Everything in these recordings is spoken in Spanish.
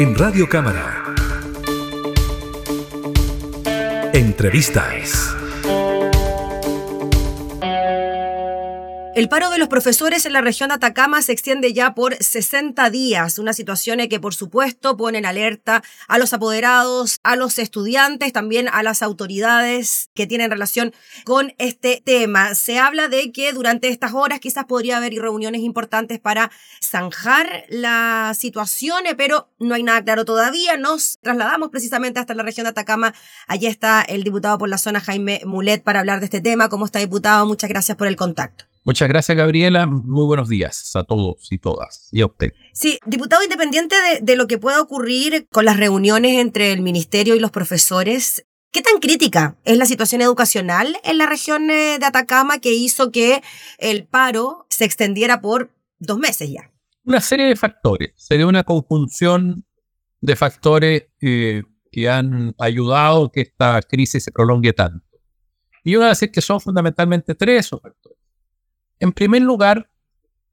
en Radio Cámara. Entrevistas. El paro de los profesores en la región de Atacama se extiende ya por 60 días, una situación que por supuesto pone en alerta a los apoderados, a los estudiantes, también a las autoridades que tienen relación con este tema. Se habla de que durante estas horas quizás podría haber reuniones importantes para zanjar la situación, pero no hay nada claro todavía. Nos trasladamos precisamente hasta la región de Atacama. Allí está el diputado por la zona, Jaime Mulet, para hablar de este tema. ¿Cómo está, diputado? Muchas gracias por el contacto. Muchas gracias, Gabriela. Muy buenos días a todos y todas y a usted. Sí, diputado, independiente de, lo que pueda ocurrir con las reuniones entre el ministerio y los profesores, ¿Qué tan crítica es la situación educacional en la región eh, de Atacama que hizo que el paro se extendiera por dos meses ya? Una serie de factores. Sería una conjunción de factores eh, que han ayudado que esta crisis se prolongue tanto. Y yo voy a decir que son fundamentalmente tres esos factores. En primer lugar,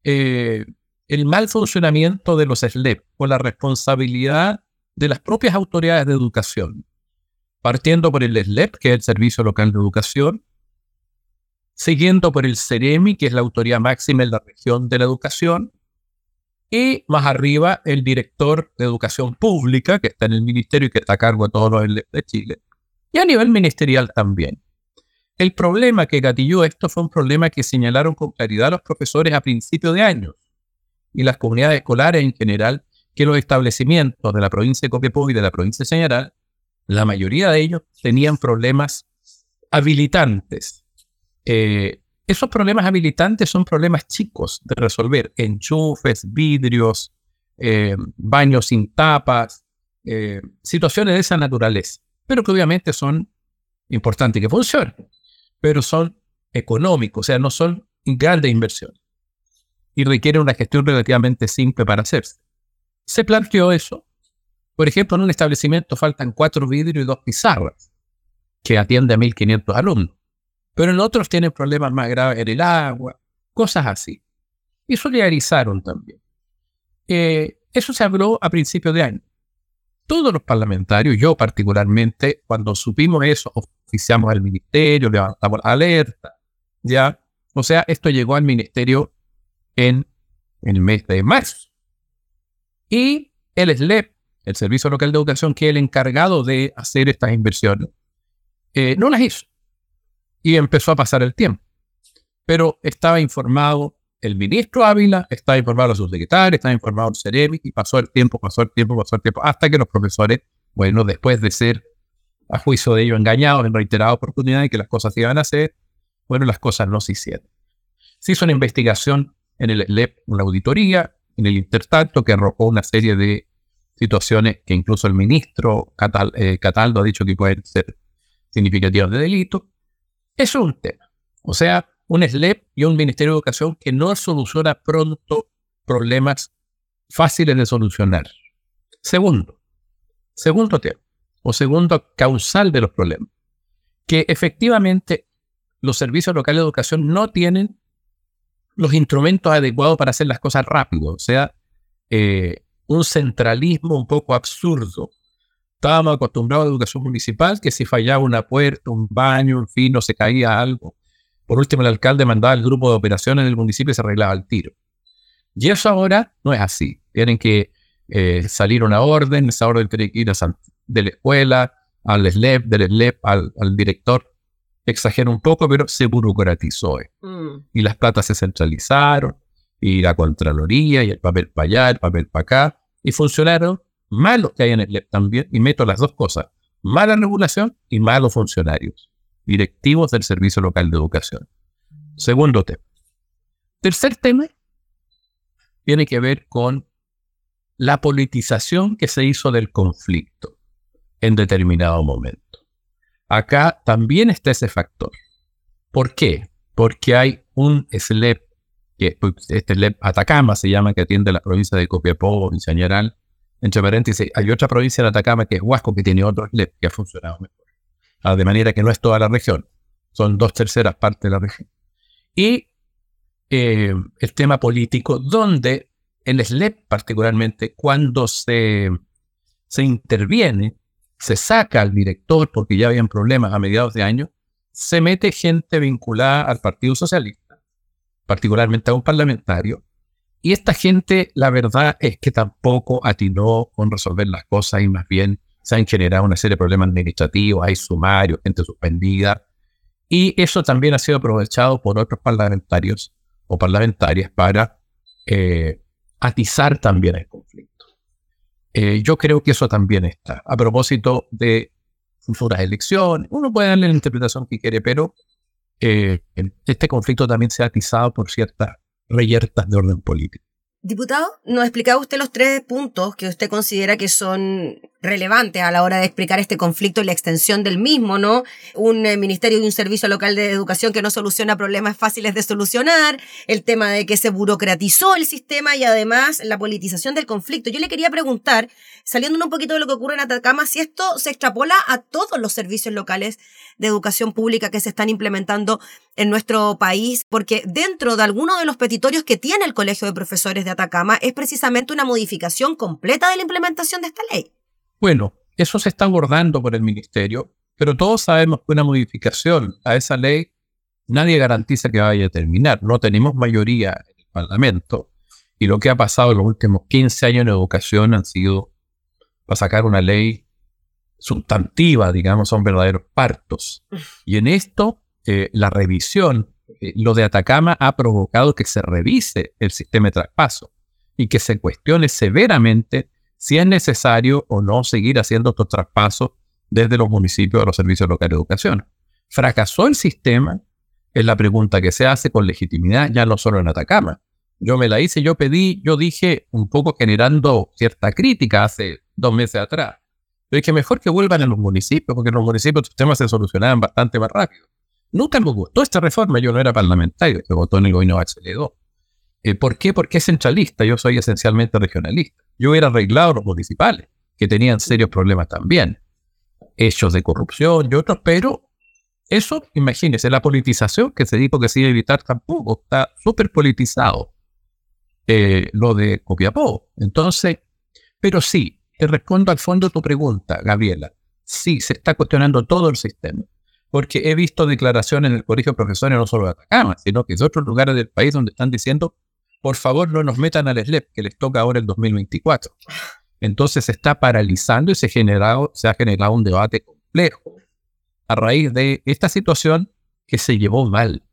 eh, el mal funcionamiento de los SLEP o la responsabilidad de las propias autoridades de educación, partiendo por el SLEP, que es el Servicio Local de Educación, siguiendo por el CEREMI, que es la autoridad máxima en la región de la educación, y más arriba el director de educación pública, que está en el ministerio y que está a cargo de todos los SLEP de Chile, y a nivel ministerial también. El problema que gatilló esto fue un problema que señalaron con claridad los profesores a principios de año y las comunidades escolares en general, que los establecimientos de la provincia de Copiapó y de la provincia de Señaral, la mayoría de ellos tenían problemas habilitantes. Eh, esos problemas habilitantes son problemas chicos de resolver, enchufes, vidrios, eh, baños sin tapas, eh, situaciones de esa naturaleza, pero que obviamente son importantes que funcionen pero son económicos, o sea, no son grandes inversiones. Y requieren una gestión relativamente simple para hacerse. Se planteó eso. Por ejemplo, en un establecimiento faltan cuatro vidrios y dos pizarras, que atiende a 1.500 alumnos. Pero en otros tienen problemas más graves en el agua, cosas así. Y solidarizaron también. Eh, eso se habló a principios de año. Todos los parlamentarios, yo particularmente, cuando supimos eso, oficiamos al ministerio, levantamos alerta, ¿ya? O sea, esto llegó al ministerio en, el mes de marzo. Y el SLEP, el Servicio Local de Educación, que es el encargado de hacer estas inversiones, eh, no las hizo. Y empezó a pasar el tiempo. Pero estaba informado el ministro Ávila, estaba informado los subsecretarios, estaba informado el CEREMI, y pasó el tiempo, pasó el tiempo, pasó el tiempo, hasta que los profesores, bueno, después de ser a juicio de ellos engañados en reiteradas oportunidades que las cosas se iban a hacer, bueno, las cosas no se hicieron. Se hizo una investigación en el LEP, una auditoría, en el intertanto, que arrojó una serie de situaciones que incluso el ministro eh, Cataldo ha dicho que pueden ser significativas de delito. Es un tema. O sea, un SLEP y un Ministerio de Educación que no soluciona pronto problemas fáciles de solucionar. Segundo, segundo tema o segundo causal de los problemas, que efectivamente los servicios locales de educación no tienen los instrumentos adecuados para hacer las cosas rápido, o sea, eh, un centralismo un poco absurdo. Estábamos acostumbrados a la educación municipal, que si fallaba una puerta, un baño, en fin, no se caía algo. Por último, el alcalde mandaba al grupo de operaciones del municipio y se arreglaba el tiro. Y eso ahora no es así. Tienen que eh, salir una orden, esa orden tiene que ir a, de la escuela, al SLEP, del SLEP, al, director. Exagero un poco, pero se burocratizó. Eh. Mm. Y las platas se centralizaron, y la Contraloría, y el papel para allá, el papel para acá, y funcionaron malos que hay en el SLEP también, y meto las dos cosas, mala regulación y malos funcionarios, directivos del Servicio Local de Educación. Segundo tema. Tercer tema tiene que ver con la politización que se hizo del conflicto en determinado momento. Acá también está ese factor. ¿Por qué? Porque hay un SLEP, que este SLEP Atacama se llama, que atiende la provincia de Copiapó Señaral. Entre paréntesis, hay otra provincia de Atacama que es Huasco, que tiene otro SLEP que ha funcionado mejor. Ah, de manera que no es toda la región, son dos terceras partes de la región. Y eh, el tema político, donde el SLEP particularmente, cuando se se interviene, se saca al director porque ya habían problemas a mediados de año, se mete gente vinculada al Partido Socialista, particularmente a un parlamentario, y esta gente, la verdad es que tampoco atinó con resolver las cosas y más bien se han generado una serie de problemas administrativos, hay sumarios, gente suspendida, y eso también ha sido aprovechado por otros parlamentarios o parlamentarias para eh, atizar también el conflicto. Eh, yo creo que eso también está. A propósito de futuras elecciones, uno puede darle la interpretación que quiere, pero eh, este conflicto también se ha atizado por ciertas reyertas de orden político. Diputado, nos explicaba usted los tres puntos que usted considera que son relevantes a la hora de explicar este conflicto y la extensión del mismo, ¿no? Un eh, ministerio y un servicio local de educación que no soluciona problemas fáciles de solucionar, el tema de que se burocratizó el sistema y además la politización del conflicto. Yo le quería preguntar, saliendo un poquito de lo que ocurre en Atacama, si esto se extrapola a todos los servicios locales de educación pública que se están implementando en nuestro país, porque dentro de algunos de los petitorios que tiene el Colegio de Profesores de Atacama es precisamente una modificación completa de la implementación de esta ley. Bueno, eso se está abordando por el ministerio, pero todos sabemos que una modificación a esa ley nadie garantiza que vaya a terminar. No tenemos mayoría en el Parlamento y lo que ha pasado en los últimos 15 años en educación han sido para sacar una ley sustantiva, digamos, son verdaderos partos. Y en esto, eh, la revisión, eh, lo de Atacama ha provocado que se revise el sistema de traspaso y que se cuestione severamente si es necesario o no seguir haciendo estos traspasos desde los municipios a los servicios locales de educación. ¿Fracasó el sistema? Es la pregunta que se hace con legitimidad, ya no solo en Atacama. Yo me la hice, yo pedí, yo dije, un poco generando cierta crítica hace dos meses atrás. Pero es que mejor que vuelvan a los municipios, porque en los municipios los temas se solucionaban bastante más rápido. Nunca me gustó esta reforma, yo no era parlamentario, se votó en el gobierno Bachelet eh, ¿Por qué? Porque es centralista, yo soy esencialmente regionalista. Yo hubiera arreglado los municipales, que tenían serios problemas también, hechos de corrupción y otros, pero eso, imagínense, la politización que se dijo que se iba a evitar tampoco, está súper politizado eh, lo de Copiapó. Entonces, pero sí, te respondo al fondo tu pregunta, Gabriela. Sí, se está cuestionando todo el sistema. Porque he visto declaraciones en el colegio de profesores no solo de Atacama, sino que de otros lugares del país donde están diciendo, por favor no nos metan al SLEP, que les toca ahora el 2024. Entonces se está paralizando y se, generado, se ha generado un debate complejo a raíz de esta situación que se llevó mal.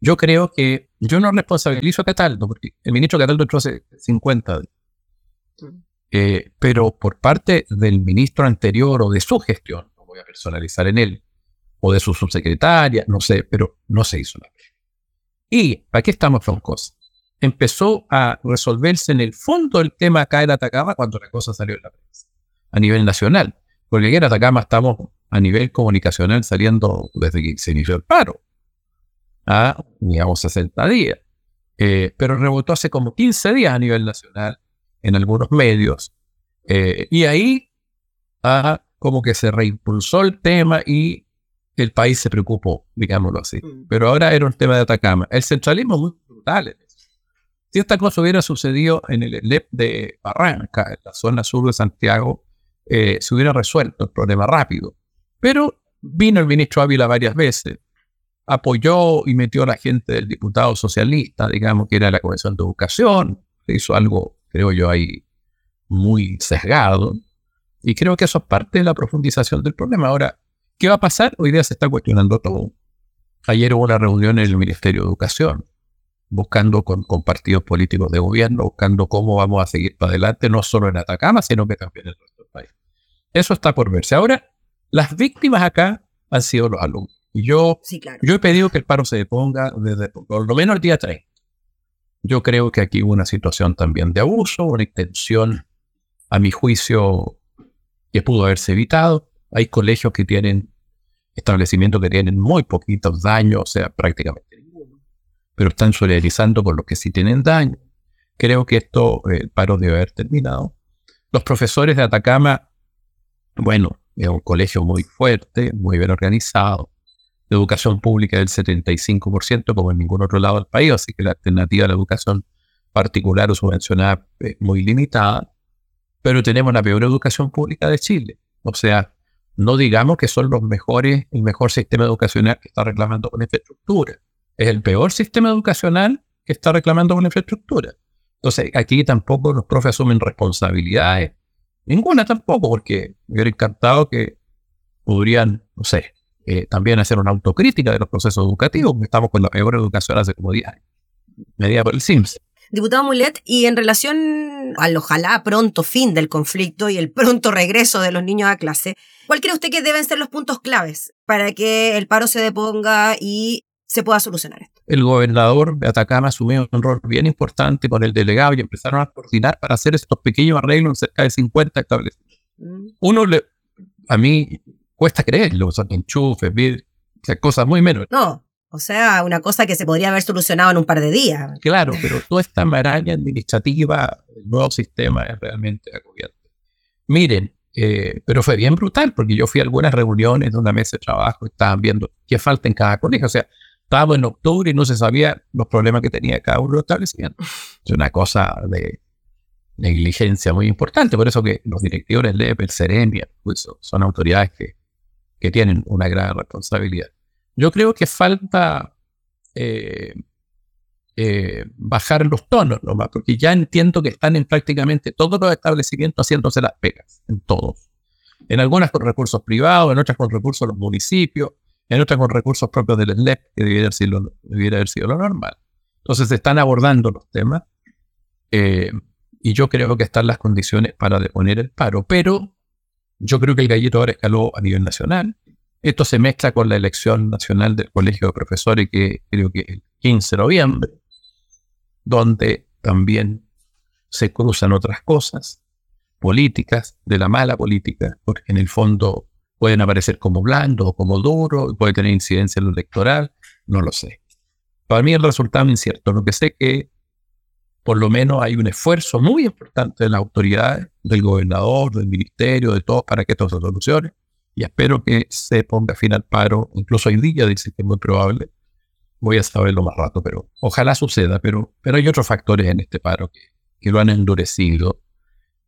Yo creo que yo no responsabilizo a Cataldo, porque el ministro Cataldo entró hace 50 días. Eh, pero por parte del ministro anterior o de su gestión, no voy a personalizar en él, o de su subsecretaria, no sé, pero no se hizo nada. Y, ¿para qué estamos con cosas? Empezó a resolverse en el fondo el tema acá en Atacama cuando la cosa salió en la prensa, a nivel nacional. Porque aquí en Atacama estamos a nivel comunicacional saliendo desde que se inició el paro, a, digamos, 60 días. Eh, pero rebotó hace como 15 días a nivel nacional en algunos medios. Eh, y ahí ah, como que se reimpulsó el tema y el país se preocupó, digámoslo así. Mm. Pero ahora era un tema de Atacama. El centralismo es muy brutal Si esta cosa hubiera sucedido en el LEP de Barranca, en la zona sur de Santiago, eh, se hubiera resuelto el problema rápido. Pero vino el ministro Ávila varias veces, apoyó y metió a la gente del diputado socialista, digamos que era la Comisión de Educación, hizo algo creo yo, ahí muy sesgado. Y creo que eso es parte de la profundización del problema. Ahora, ¿qué va a pasar? Hoy día se está cuestionando todo. Ayer hubo una reunión en el Ministerio de Educación, buscando con, partidos políticos de gobierno, buscando cómo vamos a seguir para adelante, no solo en Atacama, sino que también en el resto del país. Eso está por verse. Ahora, las víctimas acá han sido los alumnos. Y yo, yo he pedido que el paro se deponga desde por lo menos el día 3. Yo creo que aquí hubo una situación también de abuso, una intención, a mi juicio, que pudo haberse evitado. Hay colegios que tienen establecimientos que tienen muy poquitos daños, o sea, prácticamente pero están solidarizando con los que sí tienen daño. Creo que esto, el eh, paro debe haber terminado. Los profesores de Atacama, bueno, es un colegio muy fuerte, muy bien organizado, de educación pública del 75%, como en ningún otro lado del país, así que la alternativa a la educación particular o subvencionada es muy limitada. pero tenemos la peor educación pública de Chile. O sea, no digamos que son los mejores, el mejor sistema educacional que está reclamando con infraestructura. Es el peor sistema educacional que está reclamando con infraestructura. Entonces, aquí tampoco los profes asumen responsabilidades. Ninguna tampoco, porque me hubiera encantado que podrían, no sé, eh, también hacer una autocrítica de los procesos educativos, porque estamos con la peor educación hace como 10 años, medida por el SIMS. Diputado Mulet, y en relación al ojalá pronto fin del conflicto y el pronto regreso de los niños a clase, ¿cuál cree usted que deben ser los puntos claves para que el paro se deponga y se pueda solucionar esto? El gobernador de Atacama asumió un rol bien importante con el delegado y empezaron a coordinar para hacer estos pequeños arreglos en cerca de 50 establecimientos. Mm. Uno, le, a mí cuesta creerlo, son enchufes, cosas muy menos. No, o sea, una cosa que se podría haber solucionado en un par de días. Claro, pero toda esta maraña administrativa del nuevo sistema es realmente agobiante. Miren, eh, pero fue bien brutal porque yo fui a algunas reuniones de una mesa de trabajo y estaban viendo qué falta en cada colegio. O sea, estábamos en octubre y no se sabía los problemas que tenía cada uno de los establecimientos. Es una cosa de negligencia muy importante. Por eso que los directores de el Seremia, pues, son autoridades que, que tienen una gran responsabilidad. Yo creo que falta eh, eh, bajar los tonos nomás, porque ya entiendo que están en prácticamente todos los establecimientos haciéndose las pegas, en todos. En algunas con recursos privados, en otras con recursos de los municipios, en otras con recursos propios del SLEP, que debiera sido haber sido lo normal. Entonces se están abordando los temas eh, y yo creo que están las condiciones para deponer el paro, pero yo creo que el gallito ahora escaló a nivel nacional esto se mezcla con la elección nacional del Colegio de Profesores, que creo que es el 15 de noviembre, donde también se cruzan otras cosas políticas, de la mala política, porque en el fondo pueden aparecer como blandos o como duros, puede tener incidencia en lo electoral, no lo sé. Para mí el resultado es incierto. Lo que sé que por lo menos hay un esfuerzo muy importante de las autoridades, del gobernador, del ministerio, de todos, para que esto se solucione y espero que se ponga fin al paro. Incluso hoy día dice que es muy probable. Voy a saberlo más rato, pero ojalá suceda. Pero, pero hay otros factores en este paro que, que lo han endurecido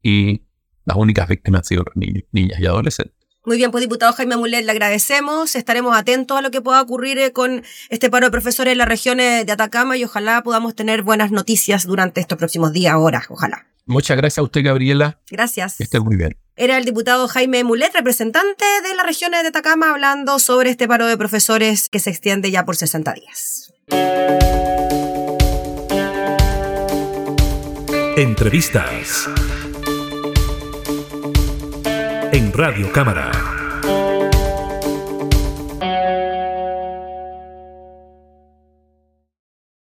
y las únicas víctimas han sido los niños, niñas y adolescentes. Muy bien, pues diputado Jaime Mulet, le agradecemos. Estaremos atentos a lo que pueda ocurrir eh, con este paro de profesores en las regiones de Atacama y ojalá podamos tener buenas noticias durante estos próximos días, horas, ojalá. Muchas gracias a usted, Gabriela. Gracias. Que esté muy bien. Era el diputado Jaime Mulet, representante de las regiones de Atacama, hablando sobre este paro de profesores que se extiende ya por 60 días. Entrevistas en Radio Cámara.